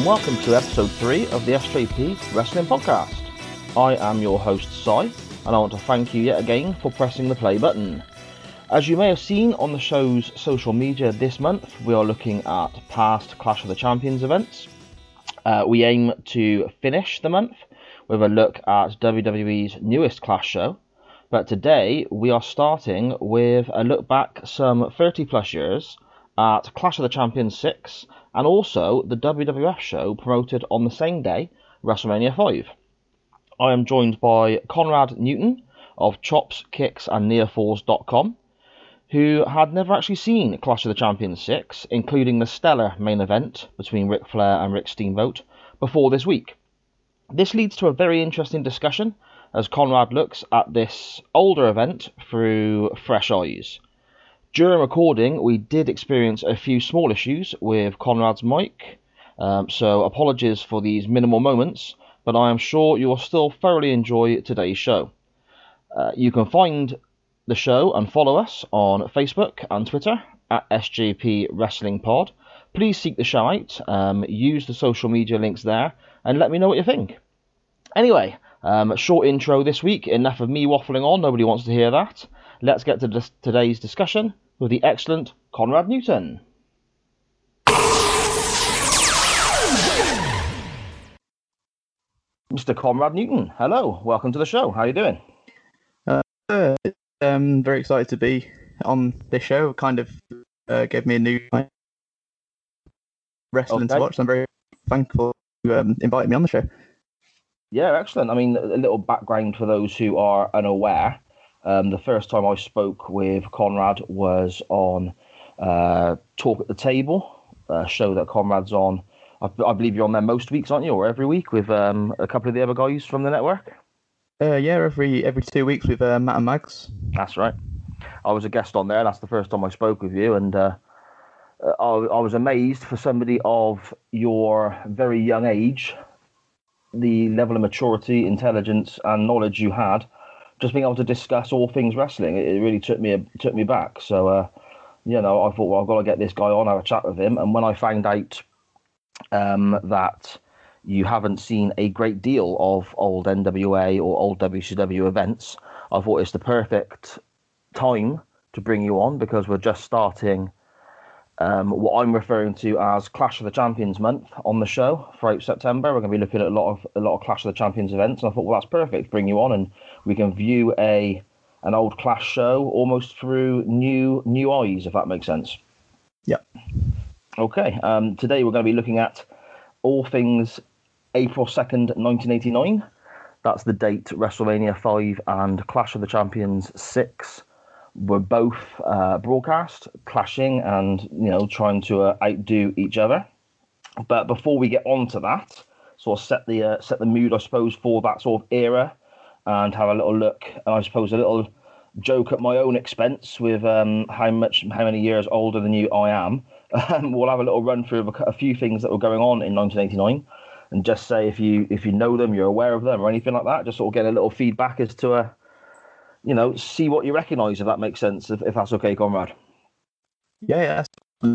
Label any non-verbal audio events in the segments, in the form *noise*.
And welcome to episode 3 of the SJP Wrestling Podcast. I am your host, Si, and I want to thank you yet again for pressing the play button. As you may have seen on the show's social media this month, we are looking at past Clash of the Champions events. Uh, we aim to finish the month with a look at WWE's newest Clash show, but today we are starting with a look back some 30 plus years at Clash of the Champions 6 and also the WWF show promoted on the same day, WrestleMania 5. I am joined by Conrad Newton of Chops, Kicks and Nearfalls.com, who had never actually seen Clash of the Champions 6, including the stellar main event between Ric Flair and Rick Steamboat, before this week. This leads to a very interesting discussion as Conrad looks at this older event through fresh eyes. During recording, we did experience a few small issues with Conrad's mic, um, so apologies for these minimal moments, but I am sure you will still thoroughly enjoy today's show. Uh, you can find the show and follow us on Facebook and Twitter at SJP Wrestling Pod. Please seek the show out, um, use the social media links there, and let me know what you think. Anyway, um, short intro this week, enough of me waffling on, nobody wants to hear that. Let's get to dis- today's discussion with the excellent Conrad Newton. Mr. Conrad Newton, hello, welcome to the show. How are you doing? Uh, um, very excited to be on this show. Kind of uh, gave me a new wrestling Okay. to watch. I'm very thankful you um, invited me on the show. Yeah, excellent. I mean, a little background for those who are unaware. Um, the first time I spoke with Conrad was on uh, Talk at the Table, a show that Conrad's on. I, I believe you're on there most weeks, aren't you, or every week with um, a couple of the other guys from the network? Uh, yeah, every every two weeks with uh, Matt and Mags. That's right. I was a guest on there. That's the first time I spoke with you, and uh, uh, I, I was amazed for somebody of your very young age, the level of maturity, intelligence, and knowledge you had, just being able to discuss all things wrestling. It, really took me took me back. So, uh, you know, I thought, well, I've got to get this guy on, have a chat with him. And when I found out um, that you haven't seen a great deal of old NWA or old WCW events, I thought it's the perfect time to bring you on because we're just starting um, what I'm referring to as Clash of the Champions month on the show throughout September. We're going to be looking at a lot of a lot of Clash of the Champions events, and I thought, well, that's perfect. Bring you on, and we can view a an old Clash show almost through new new eyes, if that makes sense. Yep. Okay. Um, today we're going to be looking at all things April second, nineteen eighty nine. That's the date WrestleMania 5 and Clash of the Champions 6 were both uh, broadcast, clashing and you know trying to uh, outdo each other. But before we get on to that, sort of set the uh, set the mood, I suppose, for that sort of era, and have a little look, and I suppose a little joke at my own expense with um, how much how many years older than you I am. *laughs* Um, we'll have a little run through of a, a few things that were going on in 1989 and just say if you if you know them, you're aware of them, or anything like that. Just sort of get a little feedback as to a, you know, see what you recognise if that makes sense. If, if that's okay, Conrad. Yeah, yeah.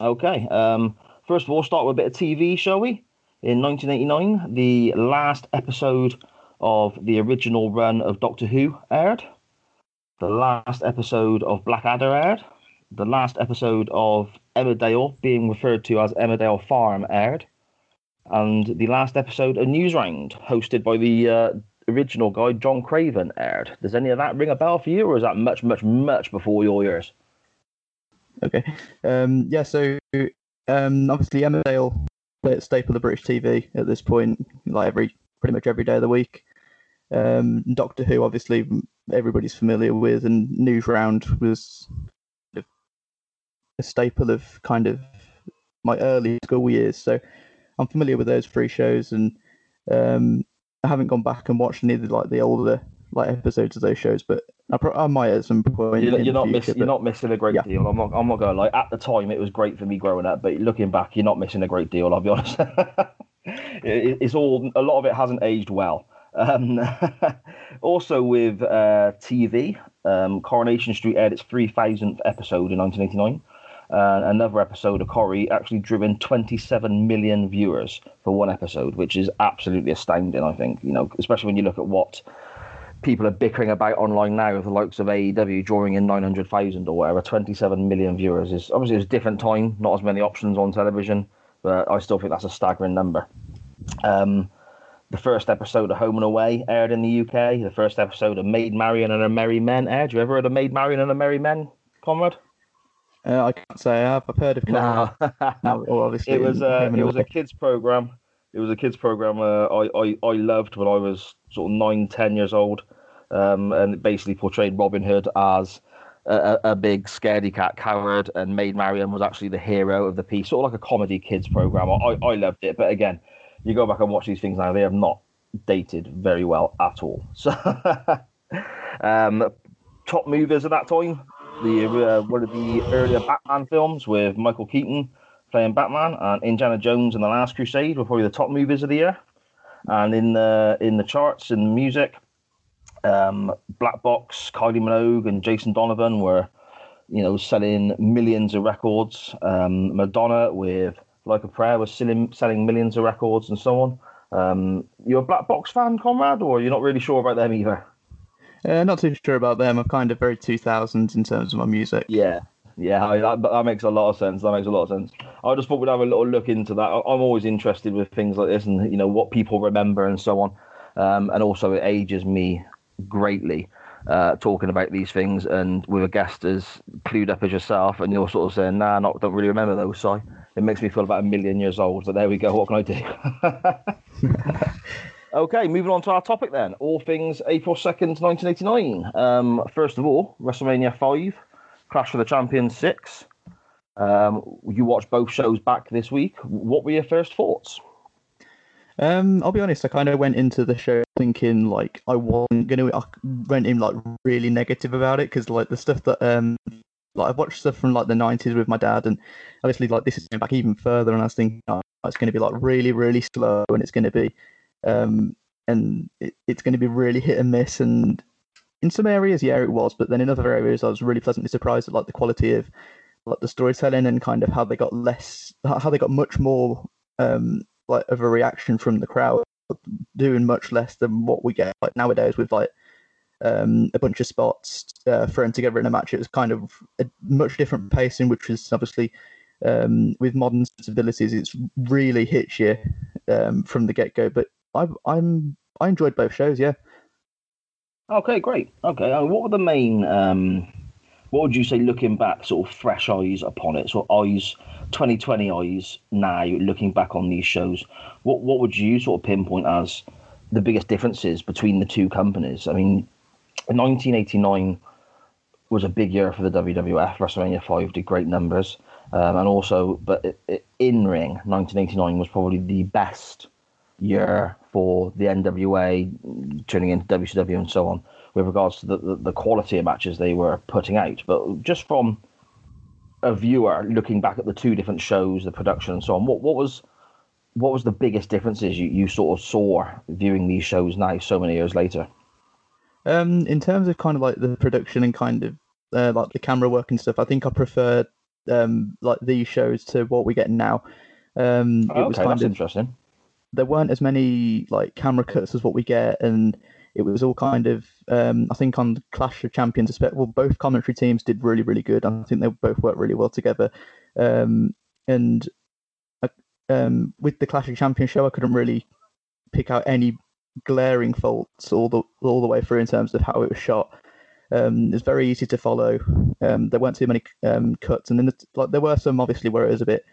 Okay. Um, first of all, start with a bit of TV, shall we? In 1989, the last episode of the original run of Doctor Who aired. The last episode of Blackadder aired. The last episode of Emmerdale, being referred to as Emmerdale Farm, aired. And the last episode of Newsround, hosted by the uh, original guy, John Craven, aired. Does any of that ring a bell for you, or is that much, much, much before your years? Okay. Um, yeah. So um, obviously Emmerdale staple of British TV at this point, like every pretty much every day of the week. Um, Doctor Who, obviously, everybody's familiar with, and Newsround was a staple of kind of my early school years. So I'm familiar with those three shows, and um, I haven't gone back and watched any of the, like the older like episodes of those shows, but I, pro- I might at some point. You're, you're not future, missing. but- You're not missing a great Yeah. deal. I'm not. I'm not gonna lie. At the time, it was great for me growing up, but looking back, you're not missing a great deal. I'll be honest. *laughs* It- it's all. A lot of it hasn't aged well. Um, *laughs* also, with uh, TV, um, Coronation Street aired its 3,000th episode in 1989. Uh, another episode of Corrie actually drew in 27 million viewers for one episode, which is absolutely astounding. I think you know, especially when you look at what people are bickering about online now with the likes of AEW drawing in 900,000 or whatever. 27 million viewers is obviously it's a different time, not as many options on television, but I still think that's a staggering number. Um, the first episode of Home and Away aired in the UK. The first episode of Maid Marian and Her Merry Men aired. You ever heard of Maid Marian and Her Merry Men, Conrad? Uh, I can't say I have. I've heard of No. No, *laughs* obviously it was uh, it was a kids program. It was a kids program uh, I, I I loved when I was sort of nine ten years old, um, and it basically portrayed Robin Hood as a, a, a big scaredy cat coward, and Maid Marian was actually the hero of the piece, sort of like a comedy kids program. I I loved it, but again, you go back and watch these things now; they have not dated very well at all. *laughs* So, *laughs* um, top movies at that time, the uh, one of the earlier Batman films with Michael Keaton playing Batman, and Indiana Jones and the Last Crusade were probably the top movies of the year. And in the in the charts in music, um, Black Box, Kylie Minogue, and Jason Donovan were, you know, selling millions of records. Um, Madonna with Like a Prayer was selling selling millions of records and so on. Um, you a Black Box fan, Conrad, or you're not really sure about them either? Uh, not too sure about them. I'm kind of very 2000s in terms of my music. Yeah, yeah, I, that, that makes a lot of sense. That makes a lot of sense. I just thought we'd have a little look into that. I'm always interested with things like this, and you know what people remember and so on. Um, and also, it ages me greatly uh, talking about these things, and with a guest as clued up as yourself, and you're sort of saying, "Nah, not don't really remember those." So it makes me feel about a million years old. So there we go. What can I do? *laughs* Okay, moving on to our topic then. All things April 2nd, 1989. Um, first of all, WrestleMania 5, Clash of the Champions 6. Um, you watched both shows back this week. What were your first thoughts? Um, I'll be honest. I kind of went into the show thinking like I wasn't gonna. I went in like really negative about it because like the stuff that um, like I've watched stuff from like the '90s with my dad, and obviously like this is going back even further. And I was thinking oh, it's going to be like really, really slow, and it's going to be, um, and it, it's going to be really hit and miss. And in some areas, yeah, it was, but then in other areas, I was really pleasantly surprised at like the quality of like the storytelling and kind of how they got less, how they got much more um like of a reaction from the crowd doing much less than what we get like nowadays with like um, a bunch of spots uh, thrown together in a match. It was kind of a much different pacing, which is obviously um, with modern sensibilities, it's really hits you um, from the get go. But I, I'm I enjoyed both shows. Yeah. Okay, great. Okay, uh, what were the main, um, what would you say looking back, sort of fresh eyes upon it? So eyes, 2020 eyes now, looking back on these shows, what, what would you sort of pinpoint as the biggest differences between the two companies? I mean, 1989 was a big year for the WWF. WrestleMania 5 did great numbers. Um, and also, but in ring, 1989 was probably the best year for the NWA turning into WCW and so on with regards to the, the, the quality of matches they were putting out. But just from a viewer looking back at the two different shows, the production and so on, what, what was what was the biggest differences you, you sort of saw viewing these shows now so many years later? Um, in terms of kind of like the production and kind of uh, like the camera work and stuff, I think I prefer um like these shows to what we get now. Um, it was okay, kind that's of interesting. There weren't as many like camera cuts as what we get, and it was all kind of. Um, I think on Clash of Champions, well, both commentary teams did really, really good. I think they both worked really well together. Um, and uh, um, with the Clash of Champions show, I couldn't really pick out any glaring faults all the all the way through in terms of how it was shot. Um, it's very easy to follow. Um, there weren't too many um, cuts, and then the, like there were some obviously where it was a bit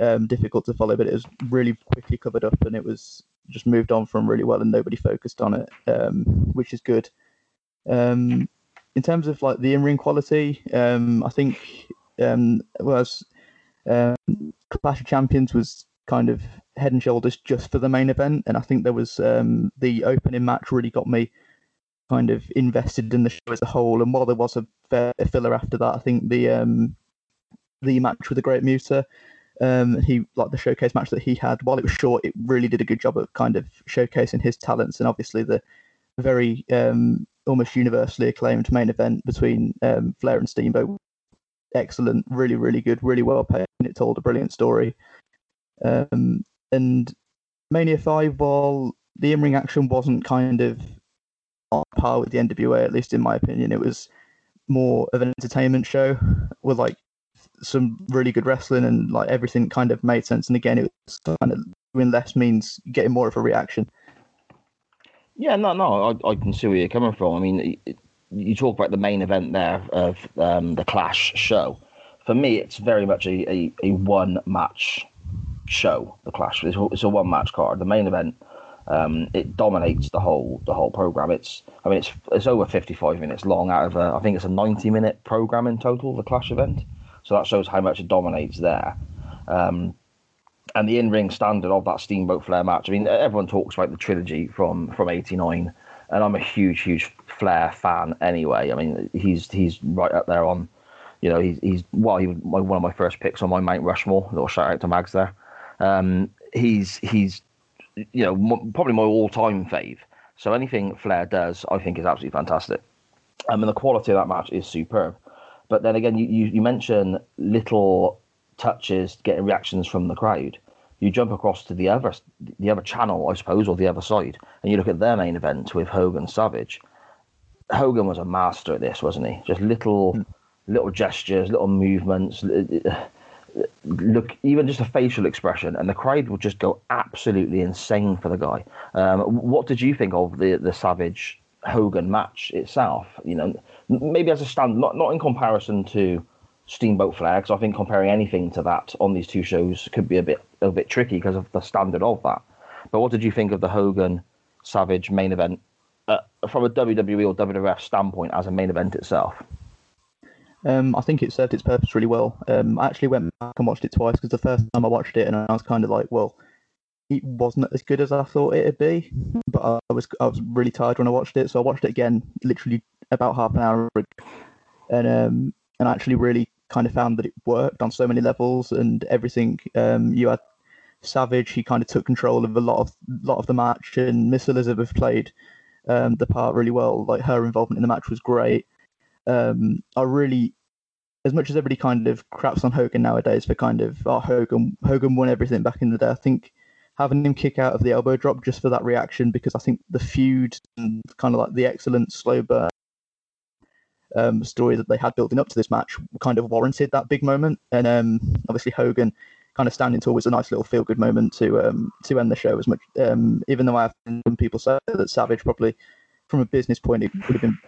um, difficult to follow, but it was really quickly covered up, and it was just moved on from really well, and nobody focused on it, um, which is good. Um, in terms of like the in-ring quality, um, I think Um, um, Clash of Champions was kind of head and shoulders just for the main event, and I think there was um, the opening match really got me kind of invested in the show as a whole. And while there was a fair filler after that, I think the the match with the Great Muta, um, he like the showcase match that he had. While it was short, it really did a good job of kind of showcasing his talents, and obviously the very um, almost universally acclaimed main event between um, Flair and Steamboat. Excellent, really, really good, really well played. It told a brilliant story. Um, and Mania 5, while the in ring action wasn't kind of on par with the NWA, at least in my opinion, it was more of an entertainment show with like some really good wrestling and like everything kind of made sense. And again, it was kind of doing less means getting more of a reaction. Yeah, no, no, I, I can see where you're coming from. I mean, you talk about the main event there of um, the Clash show. For me, it's very much a, a, a one match show. The Clash. It's, it's a one match card. The main event. Um, it dominates the whole the whole program. It's I mean it's it's over 55 minutes long out of a, I think it's a 90 minute program in total. The Clash event, so that shows how much it dominates there. Um, and the in ring standard of that Steamboat Flair match. I mean, everyone talks about the trilogy from from '89, and I'm a huge, huge Flair fan anyway. I mean, he's he's right up there on, you know, he's he's well, he was one of my first picks on my Mount Rushmore. Little shout out to Mags there. Um, he's he's you know probably my all time fave. So anything Flair does, I think is absolutely fantastic. I mean, the quality of that match is superb. But then again, you, you, you mention little touches, getting reactions from the crowd. You jump across to the other the other channel, I suppose, or the other side, and you look at their main event with Hogan Savage. Hogan was a master at this, wasn't he? Just little mm. little gestures, little movements look even just a facial expression, and the crowd would just go absolutely insane for the guy. Um, what did you think of the the Savage Hogan match itself? You know, maybe as a stand, not not in comparison to Steamboat Flair, because I think comparing anything to that on these two shows could be a bit a bit tricky because of the standard of that. But what did you think of the Hogan Savage main event uh, from a WWE or WWF standpoint as a main event itself? Um, I think it served its purpose really well. Um, I actually went back and watched it twice because the first time I watched it, and I was kind of like, well, it wasn't as good as I thought it'd be. But I was I was really tired when I watched it, so I watched it again, literally about half an hour ago, and um, and actually really kind of found that it worked on so many levels and everything. Um, you had Savage, he kind of took control of a lot of lot of the match, and Miss Elizabeth played um, the part really well. Like her involvement in the match was great um, I really, as much as everybody kind of craps on Hogan nowadays for kind of oh Hogan Hogan won everything back in the day. I think having him kick out of the elbow drop just for that reaction because I think the feud and kind of like the excellent slow burn um, story that they had building up to this match kind of warranted that big moment. And um, obviously Hogan kind of standing tall was a nice little feel good moment to um, to end the show. As much um, even though I've some people say that Savage probably from a business point it would have been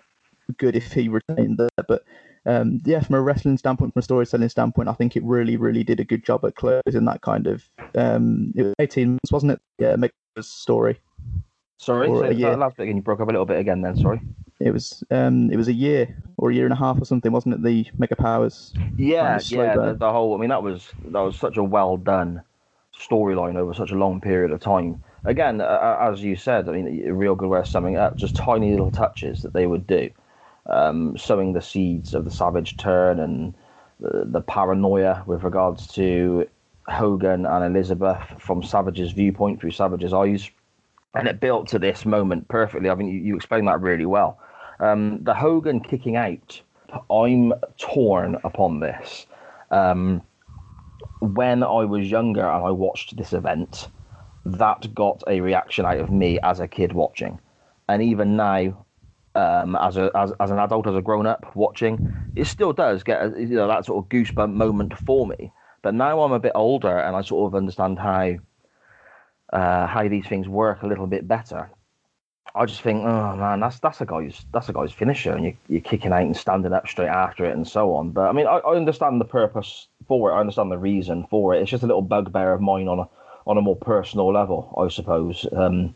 good if he retained there. But um, yeah, from a wrestling standpoint, from a storytelling standpoint, I think it really, really did a good job at closing that kind of. Um, it was 18 months, wasn't it? Yeah, Mega's story. Sorry, so last bit again. You broke up a little bit again. Then sorry. It was um, it was a year or a year and a half or something, wasn't it? The Mega Powers. Yeah, yeah. The, the, whole. I mean, that was that was such a well done storyline over such a long period of time. Again, uh, as you said, I mean, a real good way of summing up. Just tiny little touches that they would do um, sowing the seeds of the savage turn and the, the paranoia with regards to Hogan and Elizabeth from Savage's viewpoint through Savage's eyes. And it built to this moment perfectly. I mean, you, you explained that really well. Um, the Hogan kicking out, I'm torn upon this. Um, when I was younger and I watched this event, that got a reaction out of me as a kid watching. And even now, um, as a as, as an adult, as a grown up watching, it still does get a, you know that sort of goosebump moment for me. But now I'm a bit older and I sort of understand how uh, how these things work a little bit better. I just think, oh man, that's that's a guy's that's a guy's finisher, and you, you're kicking out and standing up straight after it and so on. But I mean, I, I understand the purpose for it. I understand the reason for it. It's just a little bugbear of mine on a on a more personal level, I suppose. Um,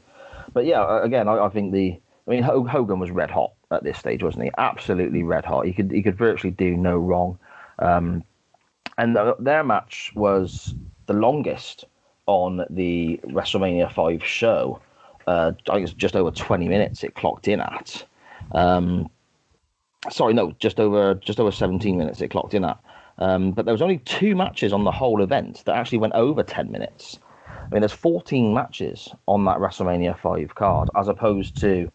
but yeah, again, I, I think the I mean, Hogan was red hot at this stage, wasn't he? Absolutely red hot. He could he could virtually do no wrong. Um, and th- their match was the longest on the WrestleMania 5 show. Uh, I it's just over 20 minutes it clocked in at. Um, sorry, no, just over just over 17 minutes it clocked in at. Um, but there was only two matches on the whole event that actually went over 10 minutes. I mean, there's 14 matches on that WrestleMania 5 card, as opposed to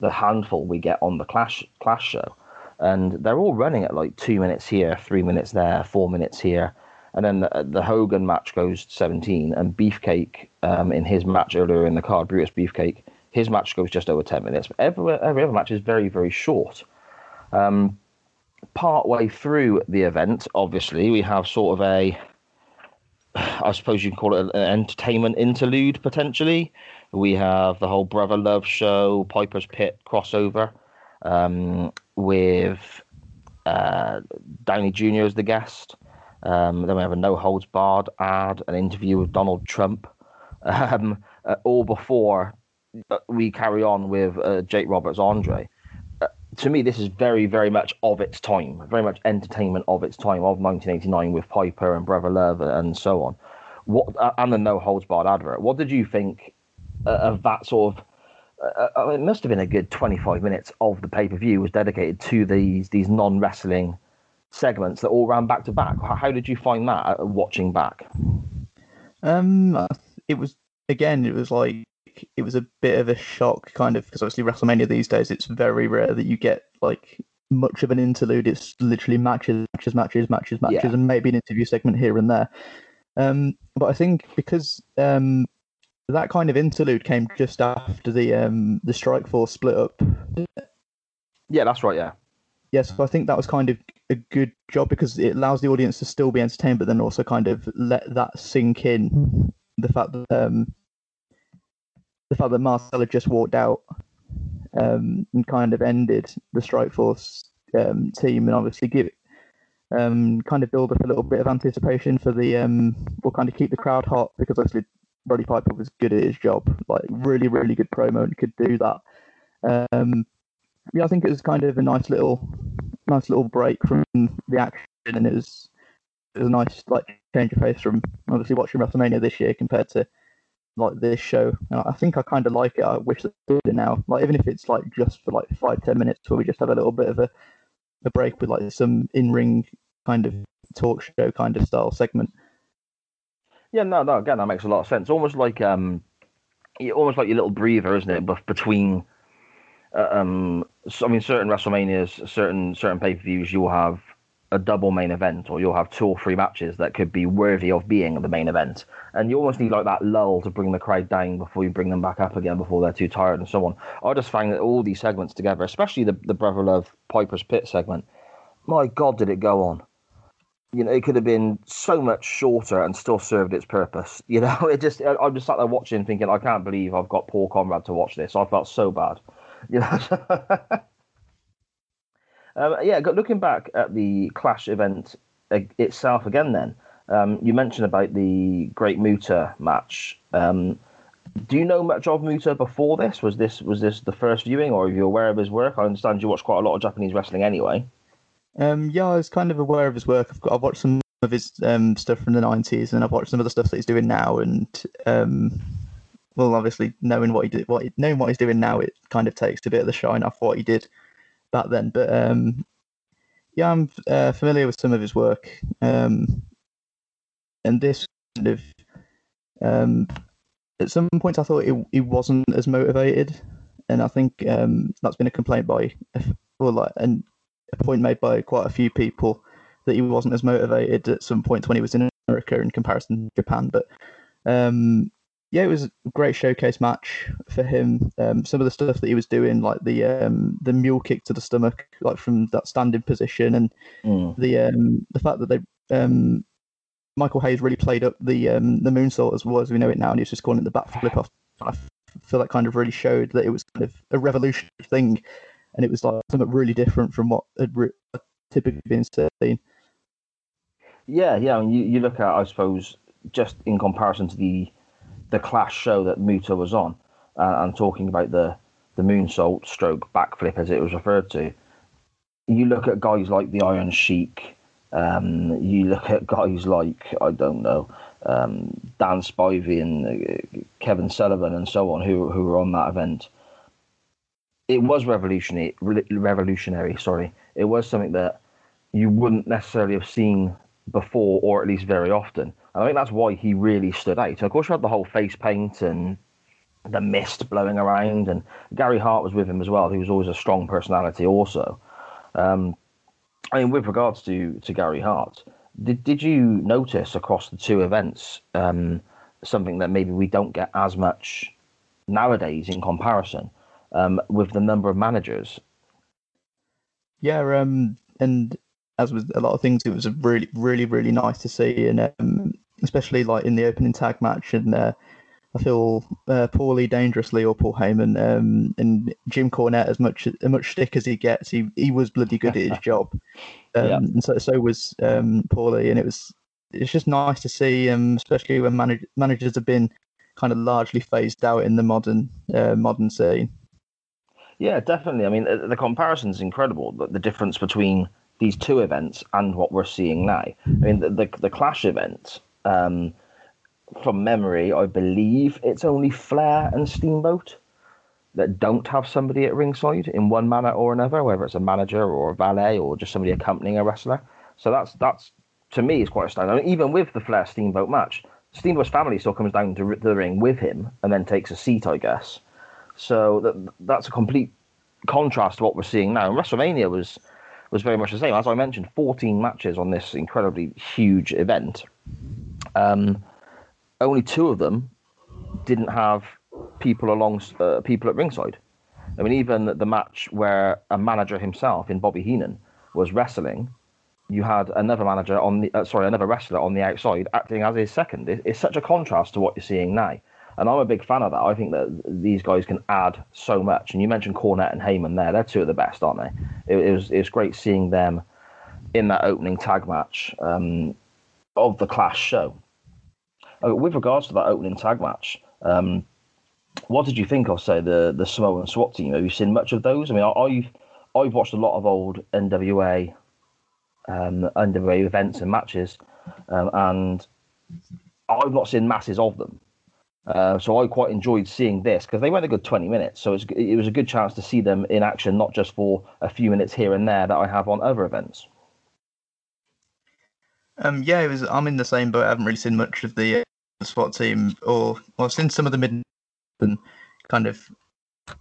the handful we get on the Clash Clash show, and they're all running at like two minutes here, three minutes there, four minutes here, and then the, the Hogan match goes 17, and Beefcake um, in his match earlier in the card, Brutus Beefcake, his match goes just over 10 minutes. Every every other match is very very short. Um, part way through the event, obviously, we have sort of a, I suppose you can call it an entertainment interlude potentially. We have the whole Brother Love show, Piper's Pit crossover um, with uh, Downey Jr. as the guest. Um, then we have a no holds barred ad, an interview with Donald Trump, um, uh, all before uh, we carry on with uh, Jake Roberts Andre to me, this is very, very much of its time, very much entertainment of its time of 1989 with Piper and Brother Love and so on. What uh, and the no holds barred advert. What did you think uh, of that sort of? Uh, uh it must have been a good 25 minutes of the pay per view was dedicated to these these non wrestling segments that all ran back to back. How did you find that uh, watching back? Um, it was again, it was like it was a bit of a shock, kind of, because obviously WrestleMania these days, it's very rare that you get like much of an interlude. It's literally matches, matches, matches, matches, matches, yeah. and maybe an interview segment here and there. Um, but I think because um, that kind of interlude came just after the um, the Strike Force split up. Yeah, that's right. Yeah. Yes, yeah, so I think that was kind of a good job because it allows the audience to still be entertained, but then also kind of let that sink in. The fact that um, the fact that Martel had just walked out um, and kind of ended the Strike Force um, team, and obviously give um, kind of build up a little bit of anticipation for the um, will kind of keep the crowd hot because obviously Roddy Piper was good at his job, like really really good promo and could do that. Um, yeah, I think it was kind of a nice little nice little break from the action, and it was it was a nice like change of pace from obviously watching WrestleMania this year compared to like this show. And I think I kind of like it. I wish they did it now. Like even if it's like just for like five ten minutes, where we just have a little bit of a a break with like some in ring kind of talk show kind of style segment. Yeah, no, no. Again, that makes a lot of sense. Almost like um, almost like your little breather, isn't it? But between, um, so, I mean, certain WrestleManias, certain certain pay per views, you'll have a double main event, or you'll have two or three matches that could be worthy of being the main event. And you almost need like that lull to bring the crowd down before you bring them back up again before they're too tired and so on. I just find that all these segments together, especially the the Brother Love Piper's Pit segment, my God, did it go on? You know, it could have been so much shorter and still served its purpose. *laughs* You know, it just I, I'm just sat there watching, thinking, I can't believe I've got poor Conrad to watch this. I felt so bad. *laughs* You know. Um, yeah, looking back at the Clash event itself again, then um, you mentioned about the Great Muta match. Um, do you know much of Muta before this? Was this was this the first viewing, or are you aware of his work? I understand you watch quite a lot of Japanese wrestling anyway. Um, yeah, I was kind of aware of his work. I've, got, I've watched some of his um, stuff from the '90s, and I've watched some of the stuff that he's doing now. And um, well, obviously, knowing what he did, what knowing what he's doing now, it kind of takes a bit of the shine off what he did back then. But um, yeah, I'm uh, familiar with some of his work, um, and this kind of um, at some points I thought he, he wasn't as motivated, and I think um, that's been a complaint by well, like, and a point made by quite a few people that he wasn't as motivated at some points when he was in America in comparison to Japan. But um, yeah, it was a great showcase match for him. Um, some of the stuff that he was doing, like the um, the mule kick to the stomach, like from that standing position, and mm. the um, the fact that they um, Michael Hayes really played up the um, the moonsault as well as we know it now, and he was just calling it the bat flip off. I feel that kind of really showed that it was kind of a revolutionary thing, and it was like something really different from what had re- typically been seen. Yeah, yeah. I mean, you, you look at, I suppose, just in comparison to the the Clash show that Muta was on, uh, and talking about the the moonsault stroke backflip as it was referred to. You look at guys like the Iron Sheik, Um, you look at guys like I don't know um, Dan Spivey and uh, Kevin Sullivan and so on who who were on that event. It was revolutionary. Revolutionary, sorry. It was something that you wouldn't necessarily have seen before, or at least very often. And I think that's why he really stood out. Of course, you had the whole face paint and the mist blowing around, and Gary Hart was with him as well. He was always a strong personality, also. Um, I mean, with regards to to Gary Hart, did did you notice across the two events um, something that maybe we don't get as much nowadays in comparison um, with the number of managers? Yeah, um, and as with a lot of things, it was really, really, really nice to see, and um, especially like in the opening tag match, and uh, I feel uh, poorly, dangerously, or Paul Heyman, um, and Jim Cornette as much as much stick as he gets, he he was bloody good at his *laughs* job, um, yeah. and so so was um, Paulie, and it was it's just nice to see, um, especially when manage, managers have been kind of largely phased out in the modern uh, modern scene. Yeah, definitely. I mean, the comparison is incredible. The, the difference between these two events and what we're seeing now. I mean, the the, the Clash event. Um, from memory, I believe it's only Flair and Steamboat that don't have somebody at ringside in one manner or another, whether it's a manager or a valet or just somebody accompanying a wrestler. So that's that's to me is quite. I mean, even with the Flair Steamboat match, Steamboat's family still comes down to the ring with him and then takes a seat, I guess. So that that's a complete contrast to what we're seeing now. And WrestleMania was was very much the same. As I mentioned, 14 matches on this incredibly huge event. Um, only two of them didn't have people along uh, people at ringside. I mean, even the match where a manager himself in Bobby Heenan was wrestling, you had another manager on the uh, sorry, another wrestler on the outside acting as his second. It, it's such a contrast to what you're seeing now, and I'm a big fan of that. I think that these guys can add so much. And you mentioned Cornette and Heyman there; they're two of the best, aren't they? It, it was it was great seeing them in that opening tag match um, of the Clash show. Uh, with regards to that opening tag match, um, what did you think of, say, the the Samoan SWAT team? Have you seen much of those? I mean, I've I've watched a lot of old NWA um, NWA events and matches, um, and I've not seen masses of them. Uh, so I quite enjoyed seeing this because they went a good 20 minutes. So it was a good chance to see them in action, not just for a few minutes here and there that I have on other events. Um, yeah, it was. I'm in the same boat. I haven't really seen much of the SWAT team, or or seen some of the mid and kind of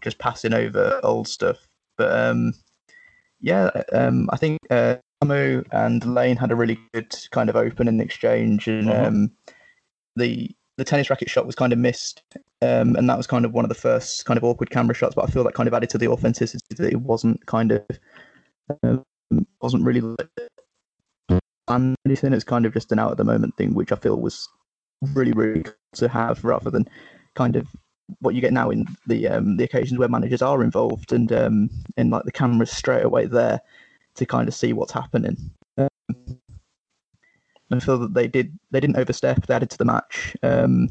just passing over old stuff. But um, yeah, um, I think uh, Samu and Lane had a really good kind of opening exchange, and uh-huh. um, the the tennis racket shot was kind of missed, um, and that was kind of one of the first kind of awkward camera shots. But I feel that kind of added to the authenticity that it wasn't kind of um, wasn't really and anything. It's kind of just an out at the moment thing, which I feel was really really good to have rather than kind of what you get now in the um, the occasions where managers are involved and um, and like the cameras straight away there to kind of see what's happening. Um, I feel that they did they didn't overstep. They added to the match. Um,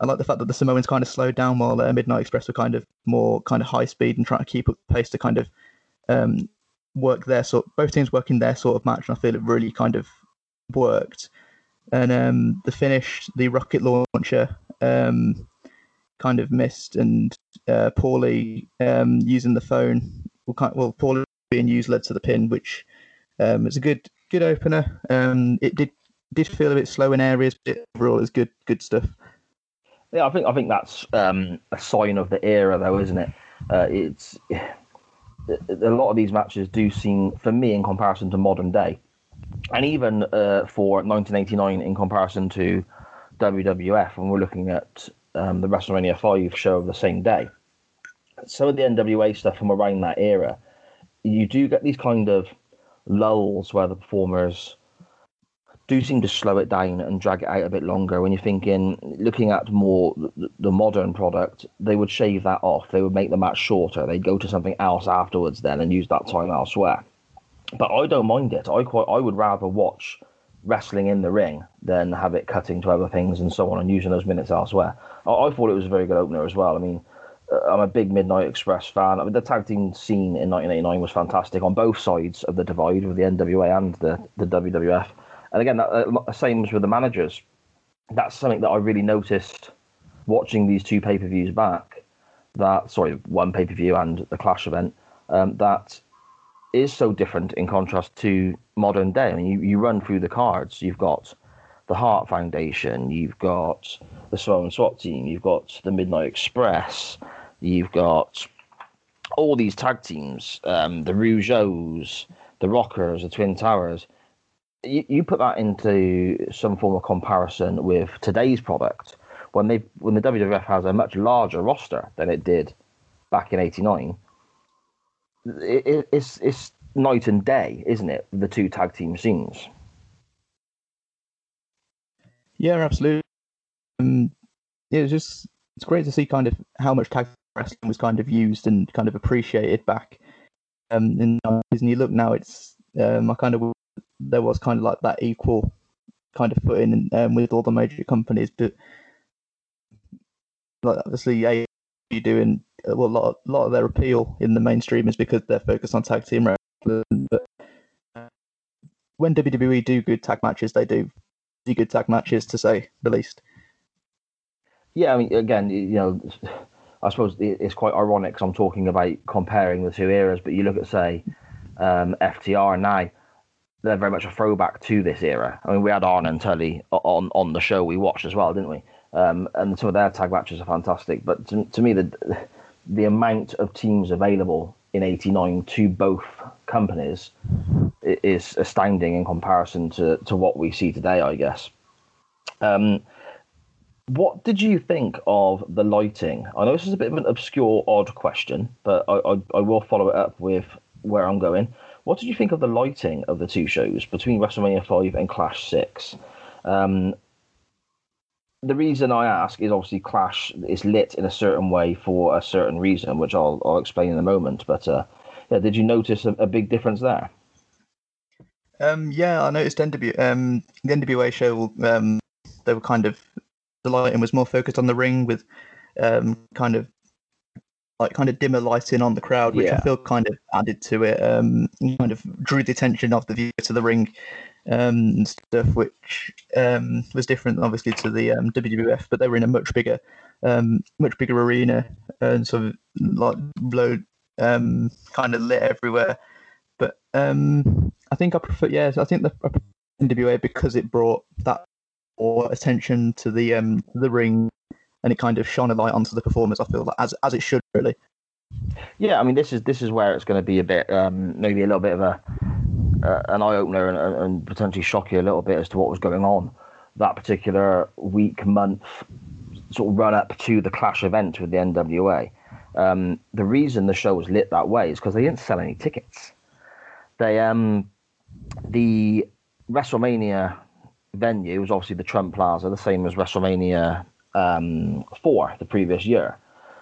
I like the fact that the Samoans kind of slowed down while uh, Midnight Express were kind of more kind of high speed and trying to keep up pace to kind of um, work their sort. Both teams working their sort of match, and I feel it really kind of worked. And um, the finish, the rocket launcher, um, kind of missed, and uh, Paulie um, using the phone. Well, kind of, well, Paulie being used led to the pin, which um, a good good opener. Um, it did did feel a bit slow in areas, but overall it's good good stuff. Yeah, I think I think that's um, a sign of the era, though, isn't it? Uh, it's *sighs* a lot of these matches do seem, for me, in comparison to modern day, and even uh, for 1989 in comparison to WWF, when we're looking at um, the WrestleMania 5 show of the same day. Some of the NWA stuff from around that era, you do get these kind of lulls where the performers do seem to slow it down and drag it out a bit longer. When you're thinking, looking at more the modern product, they would shave that off. They would make the match shorter. They'd go to something else afterwards then and use that time elsewhere. But I don't mind it. I quite I would rather watch wrestling in the ring than have it cutting to other things and so on and using those minutes elsewhere. I, I thought it was a very good opener as well. I mean, I'm a big Midnight Express fan. I mean, the tag team scene in 1989 was fantastic on both sides of the divide with the NWA and the, the WWF. And again, that, uh, same as with the managers. That's something that I really noticed watching these two pay per views back. That sorry, one pay per view and the Clash event. Um, that is so different in contrast to modern day. I mean, you, you run through the cards. You've got the Heart Foundation. You've got the Samoan SWAT team. You've got the Midnight Express. You've got all these tag teams, um, the Rougeaus, the Rockers, the Twin Towers. You, you put that into some form of comparison with today's product when they when the WWF has a much larger roster than it did back in '89. It, it, it's it's night and day, isn't it? The two tag team scenes. Yeah, absolutely. Um, yeah, it's just it's great to see kind of how much tag wrestling was kind of used and kind of appreciated back um, in the 90s. And you look now, it's um, I kind of there was kind of like that equal kind of footing um, with all the major companies, but like obviously doing well, a lot a lot of their appeal in the mainstream is because they're focused on tag team wrestling. But uh, when WWE do good tag matches, they do do good tag matches to say the least. Yeah, I mean, again, you know, I suppose it's quite ironic because I'm talking about comparing the two eras, but you look at, say, um, FTR and now, they're very much a throwback to this era. I mean, we had Arn and Tully on, on the show we watched as well, didn't we? Um, and some of their tag matches are fantastic. But to, to me, the the amount of teams available in '89 to both companies is astounding in comparison to, to what we see today, I guess. Um, what did you think of the lighting? I know this is a bit of an obscure, odd question, but I, I, I will follow it up with where I'm going. What did you think of the lighting of the two shows between WrestleMania 5 and Clash 6? Um, the reason I ask is obviously Clash is lit in a certain way for a certain reason, which I'll, I'll explain in a moment. But uh, yeah, did you notice a, a big difference there? Um, yeah, I noticed NW, um, the NWA show. Um, they were kind of the lighting was more focused on the ring with um, kind of like kind of dimmer lighting on the crowd, which yeah. I feel kind of added to it. Um, kind of drew the attention of the viewer to the ring um, and stuff, which um, was different, obviously, to the um, WWF. But they were in a much bigger, um, much bigger arena and sort of like load um, kind of lit everywhere. But um, I think I prefer, yes, I think the NWA because it brought that more attention to the um, the ring, and it kind of shone a light onto the performers. I feel like as as it should really. Yeah, I mean, this is this is where it's going to be a bit, um, maybe a little bit of a uh, an eye opener and, and potentially shock you a little bit as to what was going on that particular week, month, sort of run up to the Clash event with the NWA. Um, the reason the show was lit that way is because they didn't sell any tickets. They um, the WrestleMania venue was obviously the Trump Plaza, the same as WrestleMania um, 4 the previous year.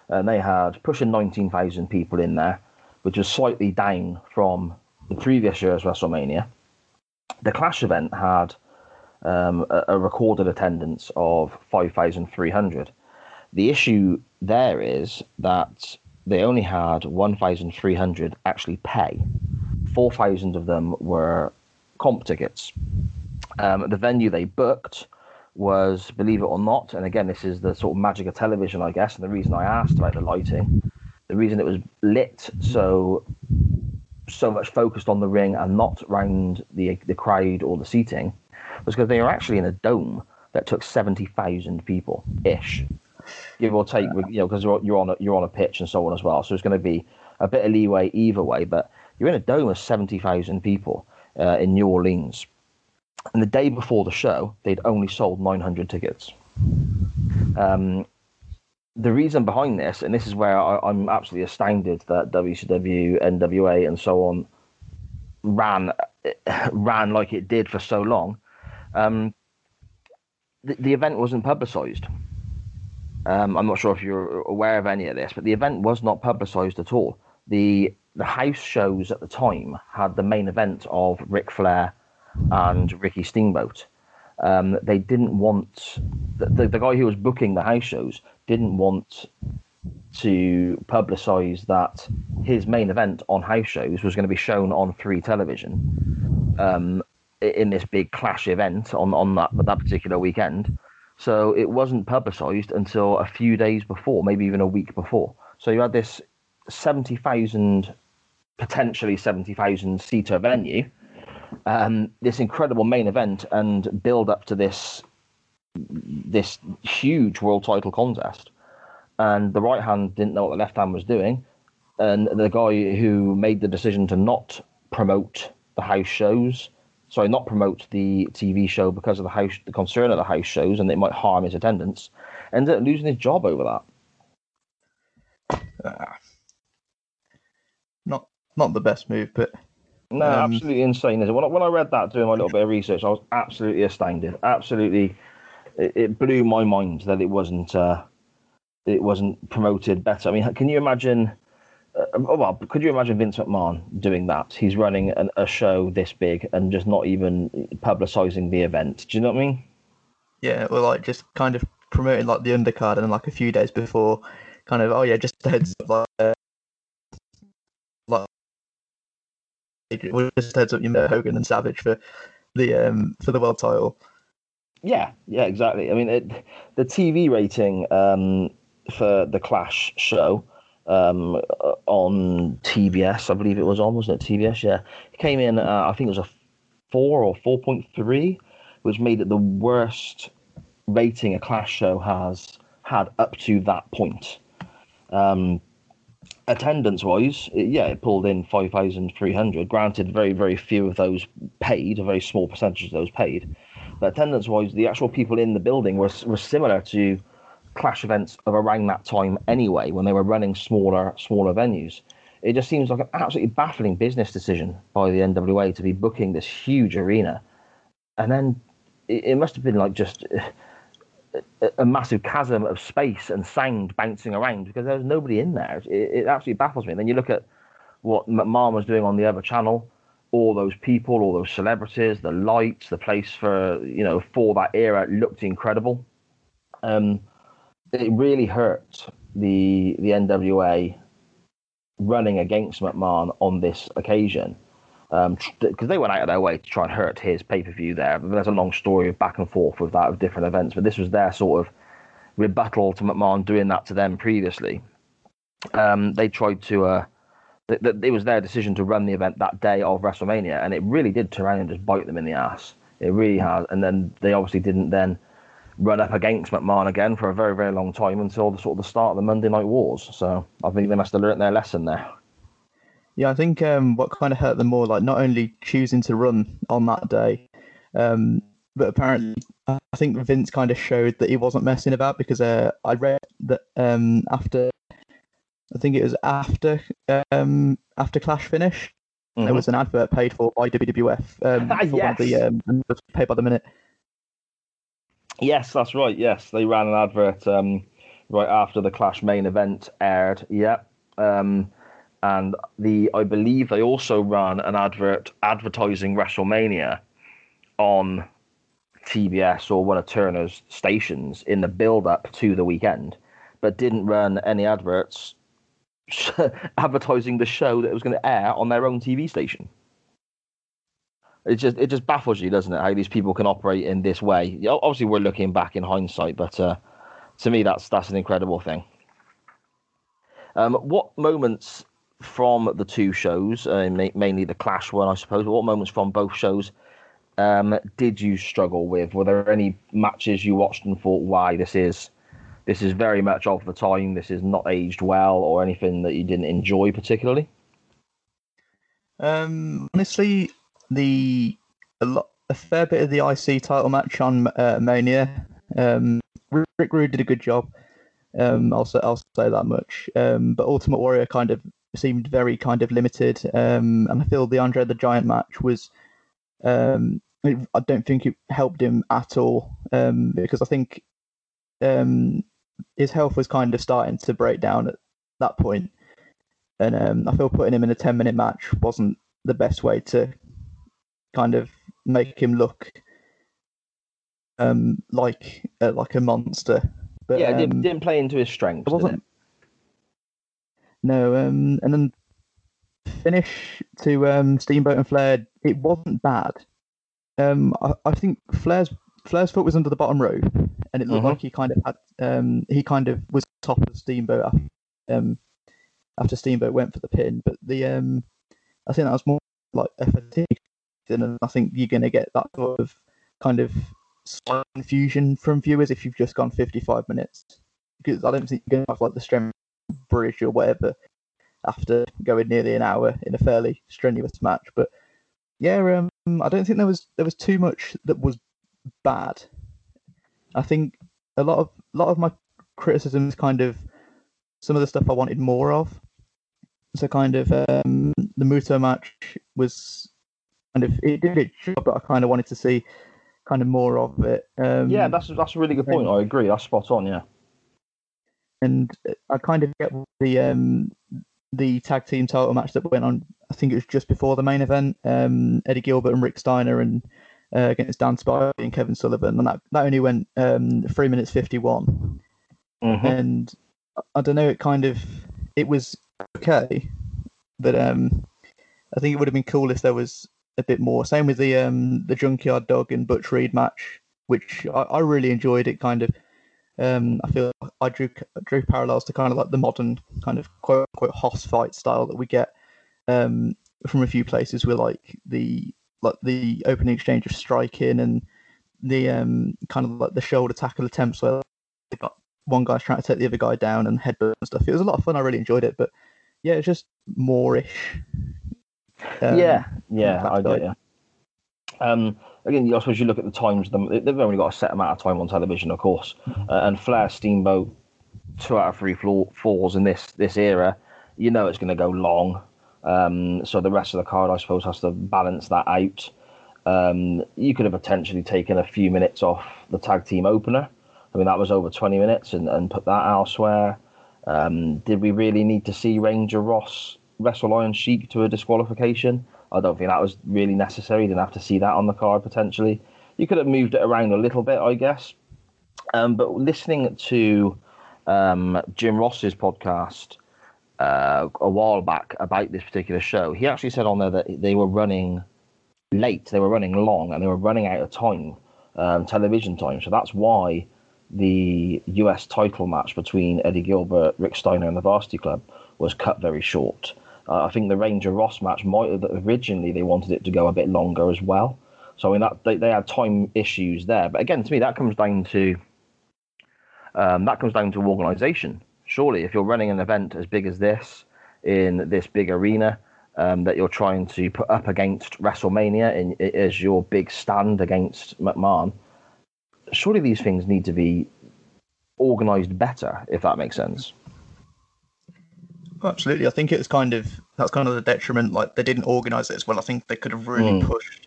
And they had pushing 19,000 people in there, which was slightly down from the previous year's WrestleMania. The Clash event had um, a, a, recorded attendance of 5,300. The issue there is that they only had 1,300 actually pay. 4,000 of them were comp tickets. Um, the venue they booked was, believe it or not, and again, this is the sort of magic of television, I guess, and the reason I asked about the lighting, the reason it was lit so so much focused on the ring and not around the the crowd or the seating was because they were actually in a dome that took seventy thousand people ish, give or take, you know, because you're, you're on a, you're on a pitch and so on as well. So it's going to be a bit of leeway either way, but you're in a dome of seventy thousand people uh, in New Orleans and the day before the show, they'd only sold 900 tickets. Um, the reason behind this, and this is where I, am absolutely astounded that WCW, NWA, and so on ran *laughs* ran like it did for so long. Um, the, the, event wasn't publicised. Um, I'm not sure if you're aware of any of this, but the event was not publicised at all. The the house shows at the time had the main event of Ric Flair and Ricky Steamboat. Um, they didn't want the, the, the, guy who was booking the house shows didn't want to publicise that his main event on house shows was going to be shown on free television um, in this big clash event on on that that particular weekend. So it wasn't publicised until a few days before, maybe even a week before. So you had this seventy thousand, potentially seventy thousand seater venue, um, this incredible main event, and build up to this this huge world title contest and the right hand didn't know what the left hand was doing. And the guy who made the decision to not promote the house shows, sorry, not promote the TV show because of the house, the concern of the house shows, and it might harm his attendance, ended up losing his job over that. Uh, not not the best move, but no, um, absolutely insane. Is it? When I, when I read that doing my little bit of research, I was absolutely astounded. Absolutely, it, it blew my mind that it wasn't. Uh, it wasn't promoted better. I mean, can you imagine? Uh, oh, well, could you imagine Vince McMahon doing that? He's running an, a show this big and just not even publicizing the event. Do you know what I mean? Yeah, well, like just kind of promoting like the undercard and like a few days before, kind of oh yeah, just heads up like. Uh, like just heads up you know Hogan and Savage for the um for the world title. Yeah, yeah, exactly. I mean, it, the TV rating um, for the Clash show um, on TBS. I believe it was on, wasn't it? TBS, yeah. It came in, uh, I think it was a four or four point three, which made it the worst rating a Clash show has had up to that point. Um, attendance wise, yeah, it pulled in 5,300. Granted, very, very few of those paid, a very small percentage of those paid. Attendance wise, the actual people in the building were, were similar to clash events of around that time anyway, when they were running smaller smaller venues. It just seems like an absolutely baffling business decision by the NWA to be booking this huge arena, and then it, it must have been like just a, a, massive chasm of space and sound bouncing around because there was nobody in there. It, it absolutely baffles me. And then you look at what McMahon was doing on the other channel, all those people, all those celebrities, the lights, the place for you know for that era looked incredible. Um, it really hurt the the NWA running against McMahon on this occasion because um, they went out of their way to try and hurt his pay per view there. There's a long story of back and forth with that of different events, but this was their sort of rebuttal to McMahon doing that to them previously. Um, they tried to. Uh, th- th- it was their decision to run the event that day of WrestleMania, and it really did turn around and just bite them in the ass. It really has. And then they obviously didn't then run up against McMahon again for a very, very long time until the sort of the start of the Monday Night Wars. So I think they must have learnt their lesson there. Yeah, I think um, what kind of hurt them more, like not only choosing to run on that day, um, but apparently I think Vince kind of showed that he wasn't messing about because uh, I read that um, after, I think it was after um, after Clash finish. mm-hmm. there was an advert paid for by WWF um, for yes. the um, paid by the minute. Yes, that's right. Yes, they ran an advert um, right after the Clash main event aired. Yeah. Um, and the I believe they also ran an advert advertising WrestleMania on TBS or one of Turner's stations in the build up to the weekend, but didn't run any adverts *laughs* advertising the show that was going to air on their own TV station it just it just baffles you, doesn't it? How these people can operate in this way. Obviously, we're looking back in hindsight, but uh, to me, that's that's an incredible thing. Um, what moments from the two shows, uh, mainly the Clash one, I suppose, what moments from both shows um, did you struggle with? Were there any matches you watched and thought, "Why, this is this is very much of the time. This is not aged well," or anything that you didn't enjoy particularly? Um, honestly, the a a fair bit of the IC title match on uh, Mania. Um, Rick Rude did a good job. Um, I'll say I'll say that much. Um, but Ultimate Warrior kind of seemed very kind of limited. Um, and I feel the Andre the Giant match was. Um, I don't think it helped him at all um, because I think um, his health was kind of starting to break down at that point, and um, I feel putting him in a ten minute match wasn't the best way to kind of make him look um, like uh, like a monster. But, yeah, um, didn't, didn't play into his strengths. It wasn't. It? No, um, and then finish to um, Steamboat and Flair. It wasn't bad. Um, I, I think Flair's Flair's foot was under the bottom rope, and it looked like he kind of had um, he kind of was top of Steamboat after, um, after Steamboat went for the pin. But the um, I think that was more like a fatigue, and I think you're going to get that sort of kind of confusion from viewers if you've just gone 55 minutes because I don't think you're going to have like the strength bridge or whatever after going nearly an hour in a fairly strenuous match. But yeah, um, I don't think there was there was too much that was bad. I think a lot of a lot of my criticism is kind of some of the stuff I wanted more of. So kind of um, the Muto match was kind of it did its job, but I kind of wanted to see kind of more of it. Um, Yeah, that's that's a really good point. I agree. That's spot on. Yeah. and I kind of get the um the tag team title match that went on. I think it was just before the main event. Um, Eddie Gilbert and Rick Steiner and uh, against Dan Spivey and Kevin Sullivan, and that that only went um three minutes fifty one. Mhm. And I- don't know, it kind of it was okay, but um, I think it would have been cool if there was a bit more. Same with the um the Junkyard Dog and Butch Reed match, which I, I really enjoyed. It kind of um I feel I drew drew parallels to kind of like the modern kind of quote unquote hoss fight style that we get um from a few places with like the like the opening exchange of striking and the um kind of like the shoulder tackle attempts where they got one guy's trying to take the other guy down and headbutt and stuff. It was a lot of fun. I really enjoyed it, but yeah, it's just more-ish. Um, yeah, yeah, I get you. Um, again, I suppose you look at the times. them- They've only got a set amount of time on television, of course. Mm-hmm. Uh, and Flair, Steamboat, two out of three floor, falls in this this era. You know it's going to go long. Um, so the rest of the card, I suppose, has to balance that out. Um, you could have potentially taken a few minutes off the tag team opener. I mean, that was over 20 minutes and, and put that elsewhere. Um, did we really need to see Ranger Ross wrestle Iron Sheik to a disqualification? I don't think that was really necessary. Didn't have to see that on the card potentially. You could have moved it around a little bit, I guess. Um, but listening to um, Jim Ross's podcast uh, a while back about this particular show, he actually said on there that they were running late, they were running long, and they were running out of time, um, television time. So that's why the US title match between Eddie Gilbert, Rick Steiner, and the Varsity Club was cut very short. Uh, I think the Ranger Ross match might have originally they wanted it to go a bit longer as well. So I mean that they, they had time issues there. But again, to me that comes down to um, that comes down to organisation. Surely, if you're running an event as big as this in this big arena um, that you're trying to put up against WrestleMania in, as your big stand against McMahon, surely these things need to be organised better, if that makes sense. Absolutely, I think it was kind of that's kind of the detriment. Like they didn't organise it as well. I think they could have really Mm. pushed,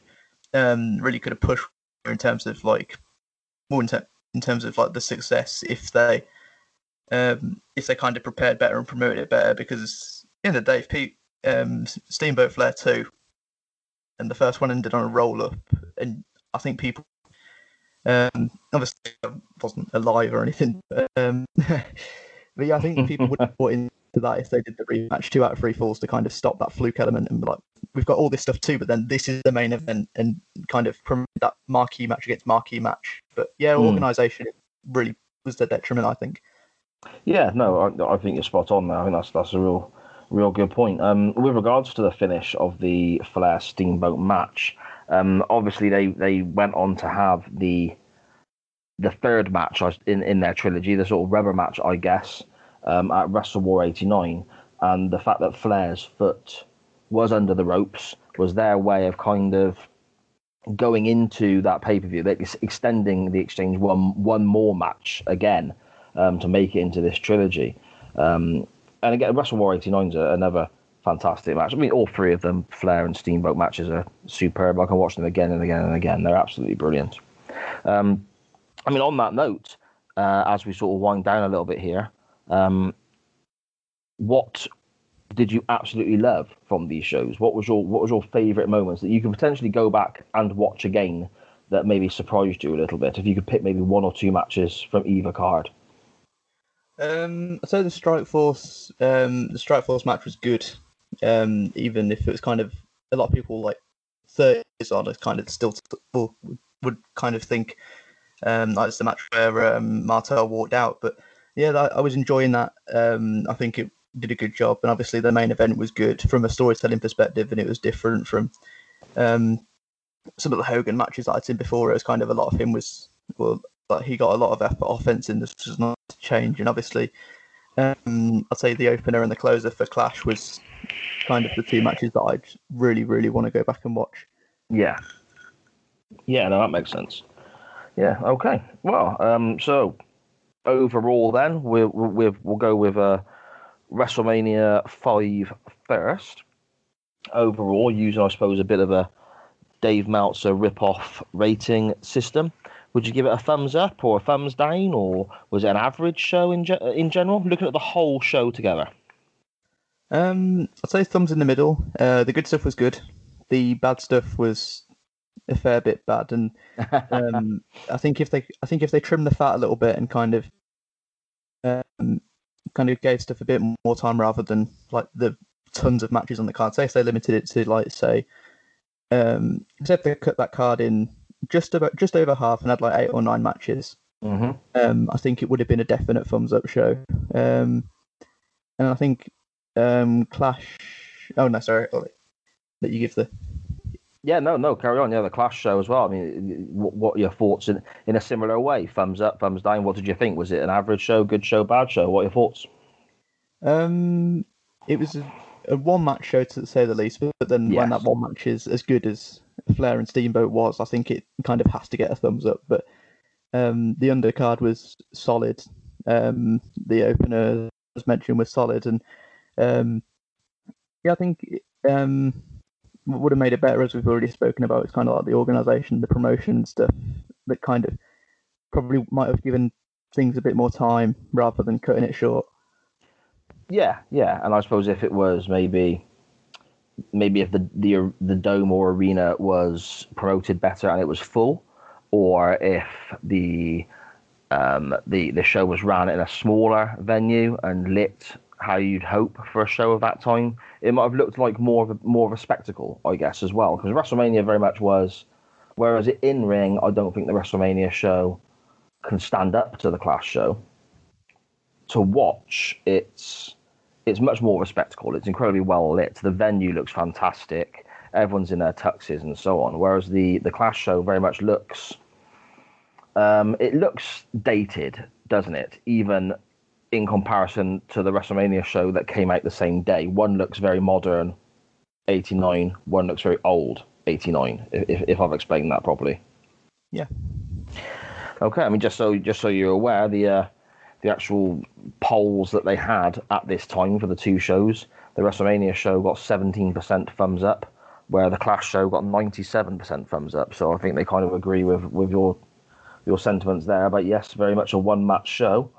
um, really could have pushed in terms of like, more in, ter- in terms of like the success if they, um, if they kind of prepared better and promoted it better. Because in the day, if Pete, um, Steamboat Flair two, and the first one ended on a roll up, and I think people, um, obviously I wasn't alive or anything, but um, *laughs* but yeah, I think people would have bought into that if they did the rematch two out of three falls to kind of stop that fluke element and be like, we've got all this stuff too, but then this is the main event and kind of promote that marquee match against marquee match. But yeah, Hmm. organisation really was the detriment, I think. Yeah, no, I, I think you're spot on there. I think that's that's a real, real good point. Um, with regards to the finish of the Flair Steamboat match, um, obviously they they went on to have the the third match in in their trilogy, the sort of rubber match, I guess, um, at WrestleWar '89, and the fact that Flair's foot was under the ropes was their way of kind of going into that pay per view, ex- extending the exchange one one more match again um, to make it into this trilogy. Um, and again, WrestleWar 89 is another fantastic match. I mean, all three of them, Flair and Steamboat matches, are superb. I can watch them again and again and again. They're absolutely brilliant. Um, I mean, on that note, uh, as we sort of wind down a little bit here, um, what did you absolutely love from these shows? What was your what was your favourite moments that you can potentially go back and watch again that maybe surprised you a little bit? If you could pick maybe one or two matches from either card. Um, say the Strike Force, um, the Strike Force match was good. Um, even if it was kind of a lot of people like thirties on, it kind of still would, would kind of think um, it's the match where um, Martel walked out. But yeah, I, I was enjoying that. Um, I think it did a good job, and obviously the main event was good from a storytelling perspective, and it was different from um, some of the Hogan matches that I'd seen before. It was kind of a lot of him was well, like he got a lot of effort offense in this was not change, and obviously, um, I'd say the opener and the closer for Clash was kind of the two matches that I'd really, really want to go back and watch. Yeah. Yeah, no, that makes sense. Yeah, okay. Well, um, so overall, then we'll we'll, we'll go with uh, WrestleMania five first. Overall, using I suppose a bit of a Dave Meltzer rip-off rating system. Would you give it a thumbs up or a thumbs down, or was it an average show in ge- in general? Looking at the whole show together. Um, I'd say thumbs in the middle. Uh, the good stuff was good. The bad stuff was a fair bit bad, and um, *laughs* I think if they, I think if they trim the fat a little bit and kind of, um, kind of gave stuff a bit more time rather than like the tons of matches on the card. Say if they limited it to like say, um, except they cut that card in just about just over half and had like eight or nine matches. Mm-hmm. Um, I think it would have been a definite thumbs up show. Um, and I think um, Clash. Oh no, sorry. I'll you give the. Yeah, no, no, carry on. Yeah, the Clash show as well. I mean, what, what are your thoughts in, in a similar way? Thumbs up, thumbs down. What did you think? Was it an average show, good show, bad show? What are your thoughts? Um, it was a, a one match show to say the least, but then Yes. when that one match is as good as Flair and Steamboat was, I think it kind of has to get a thumbs up. But um, the undercard was solid. Um, the opener, as mentioned, was solid, and um, yeah, I think um, what would have made it better, as we've already spoken about, is kind of like the organisation, the promotion stuff that kind of probably might have given things a bit more time rather than cutting it short. Yeah, yeah, and I suppose if it was maybe, maybe if the the the dome or arena was promoted better and it was full, or if the um, the the show was ran in a smaller venue and lit how you'd hope for a show of that time, it might have looked like more of a, more of a spectacle, I guess, as well. Because WrestleMania very much was, whereas in ring, I don't think the WrestleMania show can stand up to the Clash show. To watch, it's it's much more of a spectacle. It's incredibly well lit. The venue looks fantastic. Everyone's in their tuxes and so on. Whereas the the Clash show very much looks, um, it looks dated, doesn't it? Even in comparison to the WrestleMania show that came out the same day. One looks very modern, 89. One looks very old, 89. If, if I've explained that properly. Yeah. Okay. I mean, just so just so you're aware, the uh, the actual polls that they had at this time for the two shows, the WrestleMania show got 17% thumbs up, where the Clash show got 97% thumbs up. So I think they kind of agree with with your your sentiments there. But yes, very much a one match show,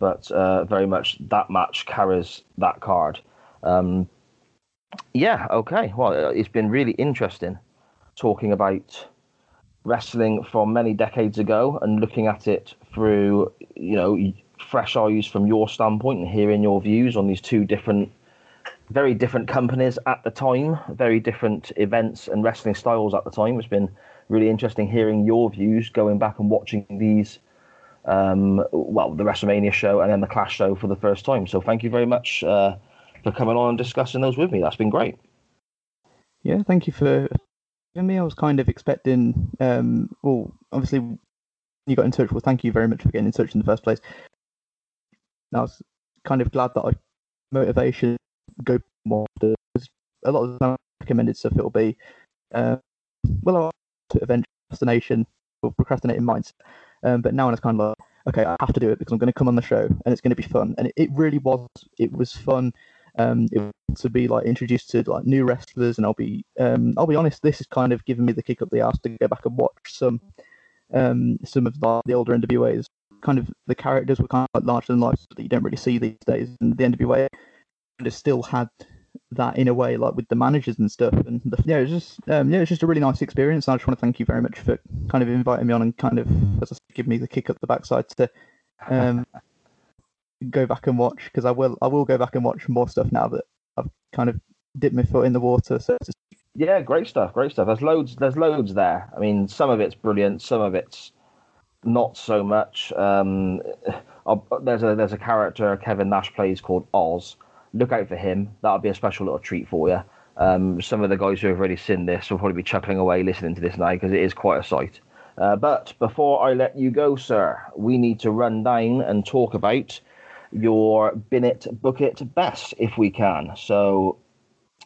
but uh, very much that match carries that card. Um, yeah, okay. Well, uh, it's been really interesting talking about wrestling from many decades ago and looking at it through, you know, fresh eyes from your standpoint and hearing your views on these two different, very different companies at the time, very different events and wrestling styles at the time. It's been really interesting hearing your views going back and watching these um, well, the WrestleMania show and then the Clash show for the first time. So thank you very much uh, for coming on and discussing those with me. That's been great. Yeah, thank you for having me. I was kind of expecting, um, well, obviously you got in touch. Well, thank you very much for getting in touch in the first place. I was kind of glad that I motivation go more. A lot of the recommended stuff it'll be, uh, well, to eventual procrastination or procrastinating mindset. Um, but now it's kind of like, okay, I have to do it because I'm going to come on the show and it's going to be fun. And it, it really was. It was fun. Um, it to be like introduced to like new wrestlers, and I'll be um, I'll be honest, this is kind of giving me the kick up the arse to go back and watch some um, some of the, the older NWAs. Kind of the characters were kind of like larger than life that you don't really see these days, and the NWA kind of still had that in a way, like with the managers and stuff. And the, yeah, it's just um, yeah, it was just a really nice experience. And I just want to thank you very much for kind of inviting me on and kind of as I said, me the kick up the backside to um, go back and watch because I will I will go back and watch more stuff now that I've kind of dipped my foot in the water. So. Yeah, great stuff, great stuff. There's loads, there's loads there. I mean, some of it's brilliant, some of it's not so much. Um, there's a there's a character Kevin Nash plays called Oz. Look out for him. That'll be a special little treat for you. Um, some of the guys who have already seen this will probably be chuckling away listening to this now because it is quite a sight. Uh, but before I let you go, sir, we need to run down and talk about your bin it, book it best if we can. So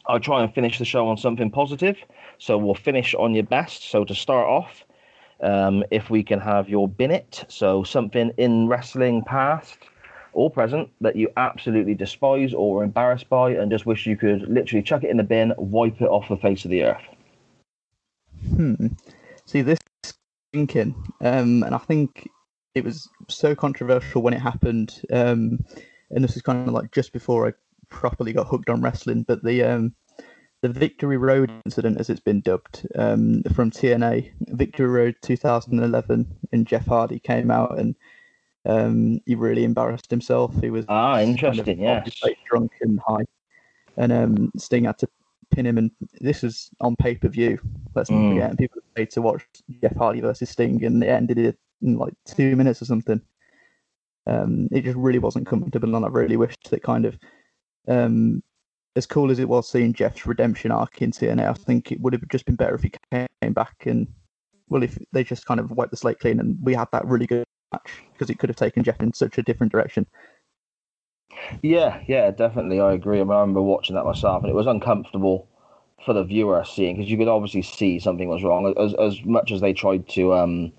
I'll try and finish the show on something positive. So we'll finish on your best. So to start off, um, if we can have your bin it, so something in wrestling past or present that you absolutely despise or are embarrassed by and just wish you could literally chuck it in the bin, wipe it off the face of the earth. Hmm. See this thinking, um, and I think it was so controversial when it happened. Um, and this is kind of like just before I properly got hooked on wrestling. But the um, the Victory Road incident, as it's been dubbed, um, from TNA, Victory Road 2011, and Jeff Hardy came out and um, he really embarrassed himself. He was Ah, kind of interesting, obviously drunk and high, and um, Sting had to pin him. And this was on pay per view. Let's not Mm. forget. And people paid to watch Jeff Hardy versus Sting, and it ended in like two minutes or something. Um, it just really wasn't comfortable, and I really wished that kind of, um, as cool as it was seeing Jeff's redemption arc in TNA, I think it would have just been better if he came back and, well, if they just kind of wiped the slate clean and we had that really good match because it could have taken Jeff in such a different direction. Yeah, yeah, definitely. I agree. I, remember watching that myself, and it was uncomfortable for the viewer seeing because you could obviously see something was wrong. As as much as they tried to um,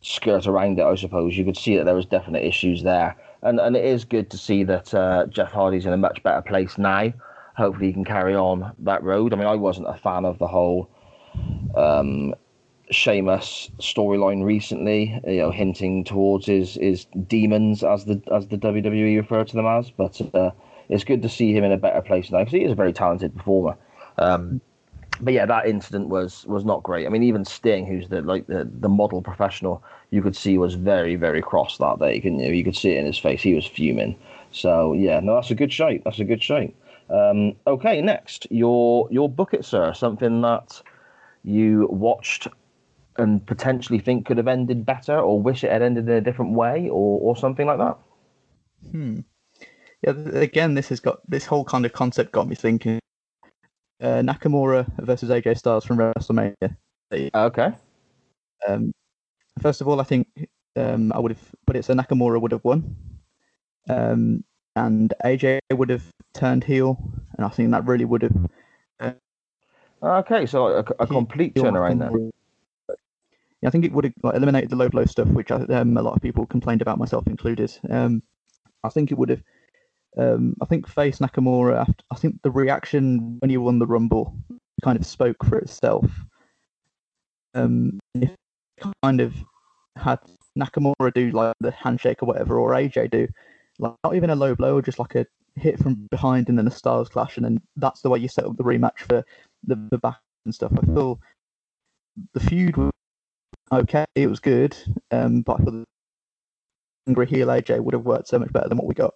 skirt around it, I suppose you could see that there was definite issues there. And and it is good to see that uh, Jeff Hardy's in a much better place now. Hopefully, he can carry on that road. I mean, I wasn't a fan of the whole um, Sheamus storyline recently, you know, hinting towards his his demons as the as the WWE refer to them as. But uh, it's good to see him in a better place now because he is a very talented performer. Um, but yeah, that incident was was not great. I mean, even Sting, who's the like the, the model professional, you could see was very very cross that day. Couldn't you? You could see it in his face. He was fuming. So yeah, no, that's a good shape. That's a good shape. Um, okay, next your your book it, sir. Something that you watched and potentially think could have ended better, or wish it had ended in a different way, or or something like that. Hmm. Yeah. Again, this has got this whole kind of concept got me thinking. Uh, Nakamura versus AJ Styles from WrestleMania. Okay. Um, first of all, I think um, I would have, but it's a Nakamura would have won, um, and AJ would have turned heel, and I think that really would have Okay, so a, a complete turnaround then. Yeah, I think it would have like, eliminated the low blow stuff, which I- um, a lot of people complained about, myself included. Um, I think it would have. Um, I think face Nakamura. After, I think the reaction when he won the Rumble kind of spoke for itself. Um, if kind of had Nakamura do like the handshake or whatever, or AJ do, like not even a low blow, just like a hit from behind and then a Styles clash, and then that's the way you set up the rematch for the, the back and stuff. I feel the feud was okay, it was good, um, but I feel the angry heel AJ would have worked so much better than what we got.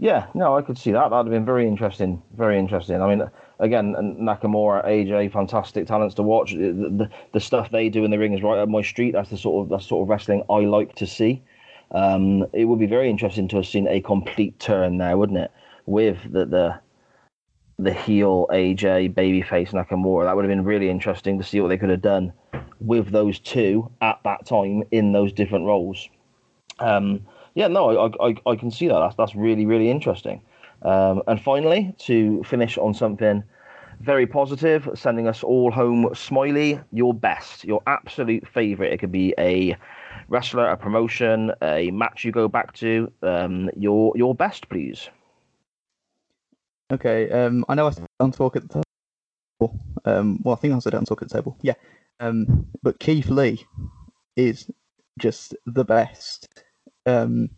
Yeah, no, I could see that. That'd have been very interesting. Very interesting. I mean, again, Nakamura, AJ, fantastic talents to watch. The, the, the stuff they do in the ring is right up my street. That's the sort of that's the sort of wrestling I like to see. Um, it would be very interesting to have seen a complete turn there, wouldn't it? With the the the heel AJ babyface Nakamura. That would have been really interesting to see what they could have done with those two at that time in those different roles. Um, yeah, no, I, I, I can see that. That's, that's really, really interesting. Um, and finally, to finish on something very positive, sending us all home smiley, your best, your absolute favourite. It could be a wrestler, a promotion, a match you go back to. Um, your your best, please. Okay, um, I know I said on talk at the table. Um, well, I think I said on talk at the table. Yeah, um, but Keith Lee is just the best. Um,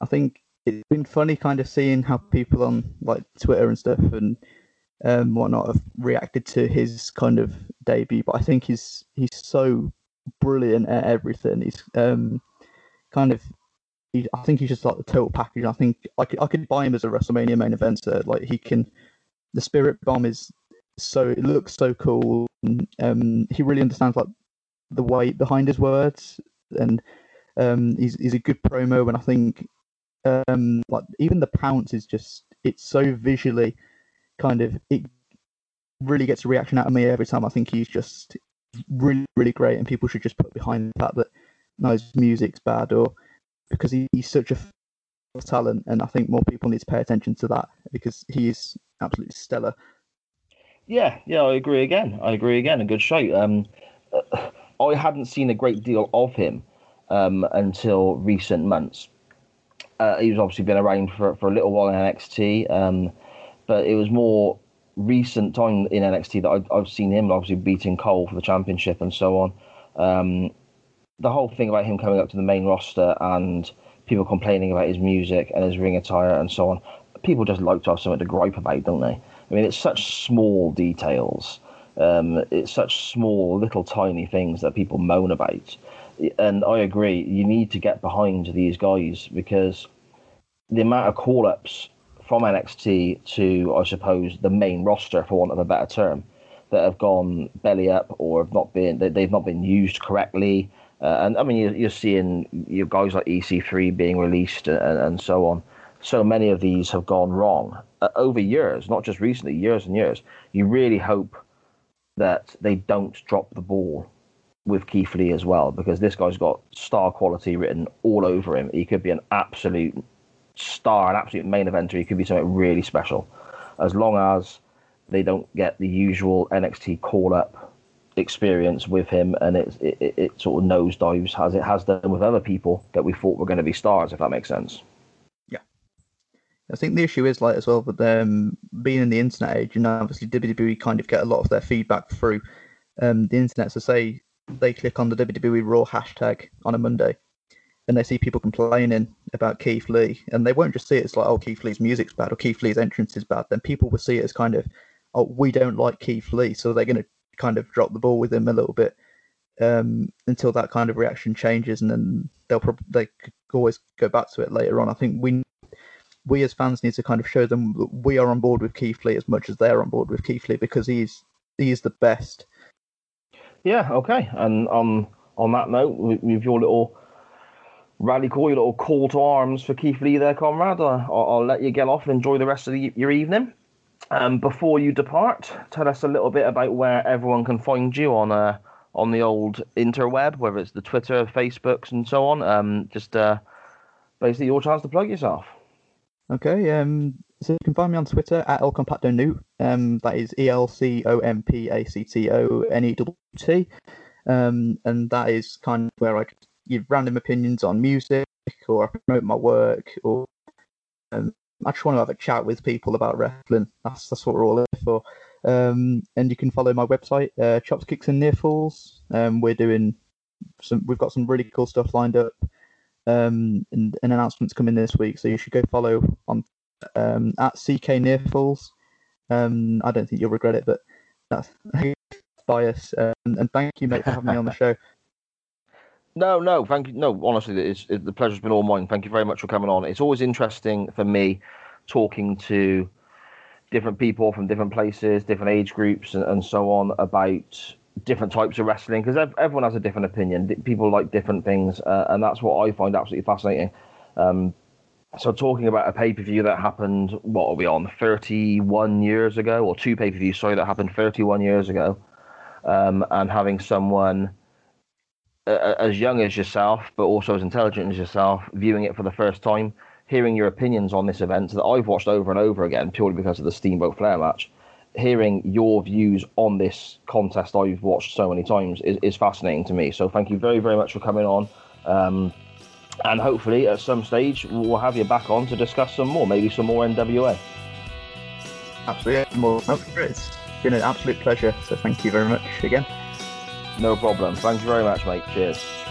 I think it's been funny kind of seeing how people on like Twitter and stuff and um, whatnot have reacted to his kind of debut. But I think he's he's so brilliant at everything. He's um, kind of he, I think he's just like the total package. I think I could, I could buy him as a WrestleMania main eventer. Like he can, the Spirit Bomb is so it looks so cool. And, um, he really understands like the weight behind his words, and um, he's he's a good promo. And I think um, like even the pounce is just it's so visually kind of it really gets a reaction out of me every time. I think he's just really really great, and people should just put behind the fact that no, his music's bad or because he, he's such a talent, and I think more people need to pay attention to that because he is absolutely stellar. Yeah, yeah, I agree again. I agree again. A good show. Um, I hadn't seen a great deal of him um, until recent months. Uh, he's obviously been around for, for a little while in NXT, um, but it was more recent time in NXT that I, I've seen him obviously beating Cole for the championship and so on. Um, the whole thing about him coming up to the main roster and people complaining about his music and his ring attire and so on, people just like to have something to gripe about, don't they? I mean, it's such small details. Um, it's such small, little, tiny things that people moan about. And I agree, you need to get behind these guys because the amount of call ups from NXT to, I suppose, the main roster, for want of a better term, that have gone belly up or have not been, they've not been used correctly. Uh, and I mean, you're, you're seeing your guys like EC3 being released and, and so on so many of these have gone wrong uh, over years, not just recently, years and years. You really hope that they don't drop the ball with Keith Lee as well, because this guy's got star quality written all over him. He could be an absolute star, an absolute main eventer. He could be something really special, as long as they don't get the usual NXT call up experience with him, and it, it, it sort of nosedives as it has done with other people that we thought were going to be stars, if that makes sense. Yeah. I think the issue is like as well with them being in the internet age, and obviously WWE kind of get a lot of their feedback through um, the internet. So say they click on the WWE Raw hashtag on a Monday, and they see people complaining about Keith Lee, and they won't just see it as like, oh, Keith Lee's music's bad or Keith Lee's entrance is bad. Then people will see it as kind of, oh, we don't like Keith Lee, so they're going to kind of drop the ball with him a little bit um, until that kind of reaction changes, and then they'll probably they could always go back to it later on. I think we we as fans need to kind of show them that we are on board with Keith Lee as much as they're on board with Keith Lee because he's he's the best. Yeah, okay. And um, on that note, with your little rally call, your little call to arms for Keith Lee there, Conrad, I'll, I'll let you get off and enjoy the rest of the, your evening. Um, before you depart, tell us a little bit about where everyone can find you on uh, on the old interweb, whether it's the Twitter, Facebooks, and so on. Um, just uh, basically your chance to plug yourself. Okay, um, so you can find me on Twitter at El Compacto Newt. Um, that is E L C O M P A C T O N E W T. Um, and that is kind of where I give random opinions on music or I promote my work or um, I just want to have a chat with people about wrestling. That's that's what we're all here for. Um, and you can follow my website, uh, Chops, Kicks, and Near Falls. Um, we're doing some. We've got some really cool stuff lined up um, and an announcement's coming this week, so you should go follow on um, at CK Nearfalls. Um, I don't think you'll regret it, but that's *laughs* bias. Um, and thank you, mate, for having me on the *laughs* show. No, no, thank you. No, honestly, it's, it, the pleasure's been all mine. Thank you very much for coming on. It's always interesting for me talking to different people from different places, different age groups, and, and so on about different types of wrestling because everyone has a different opinion. People like different things, uh, and that's what I find absolutely fascinating. Um, so, talking about a pay per view that happened, what are we on, 31 years ago, or two pay per views, sorry, that happened 31 years ago, um, and having someone as young as yourself, but also as intelligent as yourself, viewing it for the first time, hearing your opinions on this event that I've watched over and over again purely because of the Steamboat Flair match hearing your views on this contest I've watched so many times is, is fascinating to me. So thank you very, very much for coming on. Um, and hopefully at some stage we'll have you back on to discuss some more, maybe some more NWA. Absolutely. It's been an absolute pleasure. So thank you very much again. No problem. Thank you very much, mate. Cheers.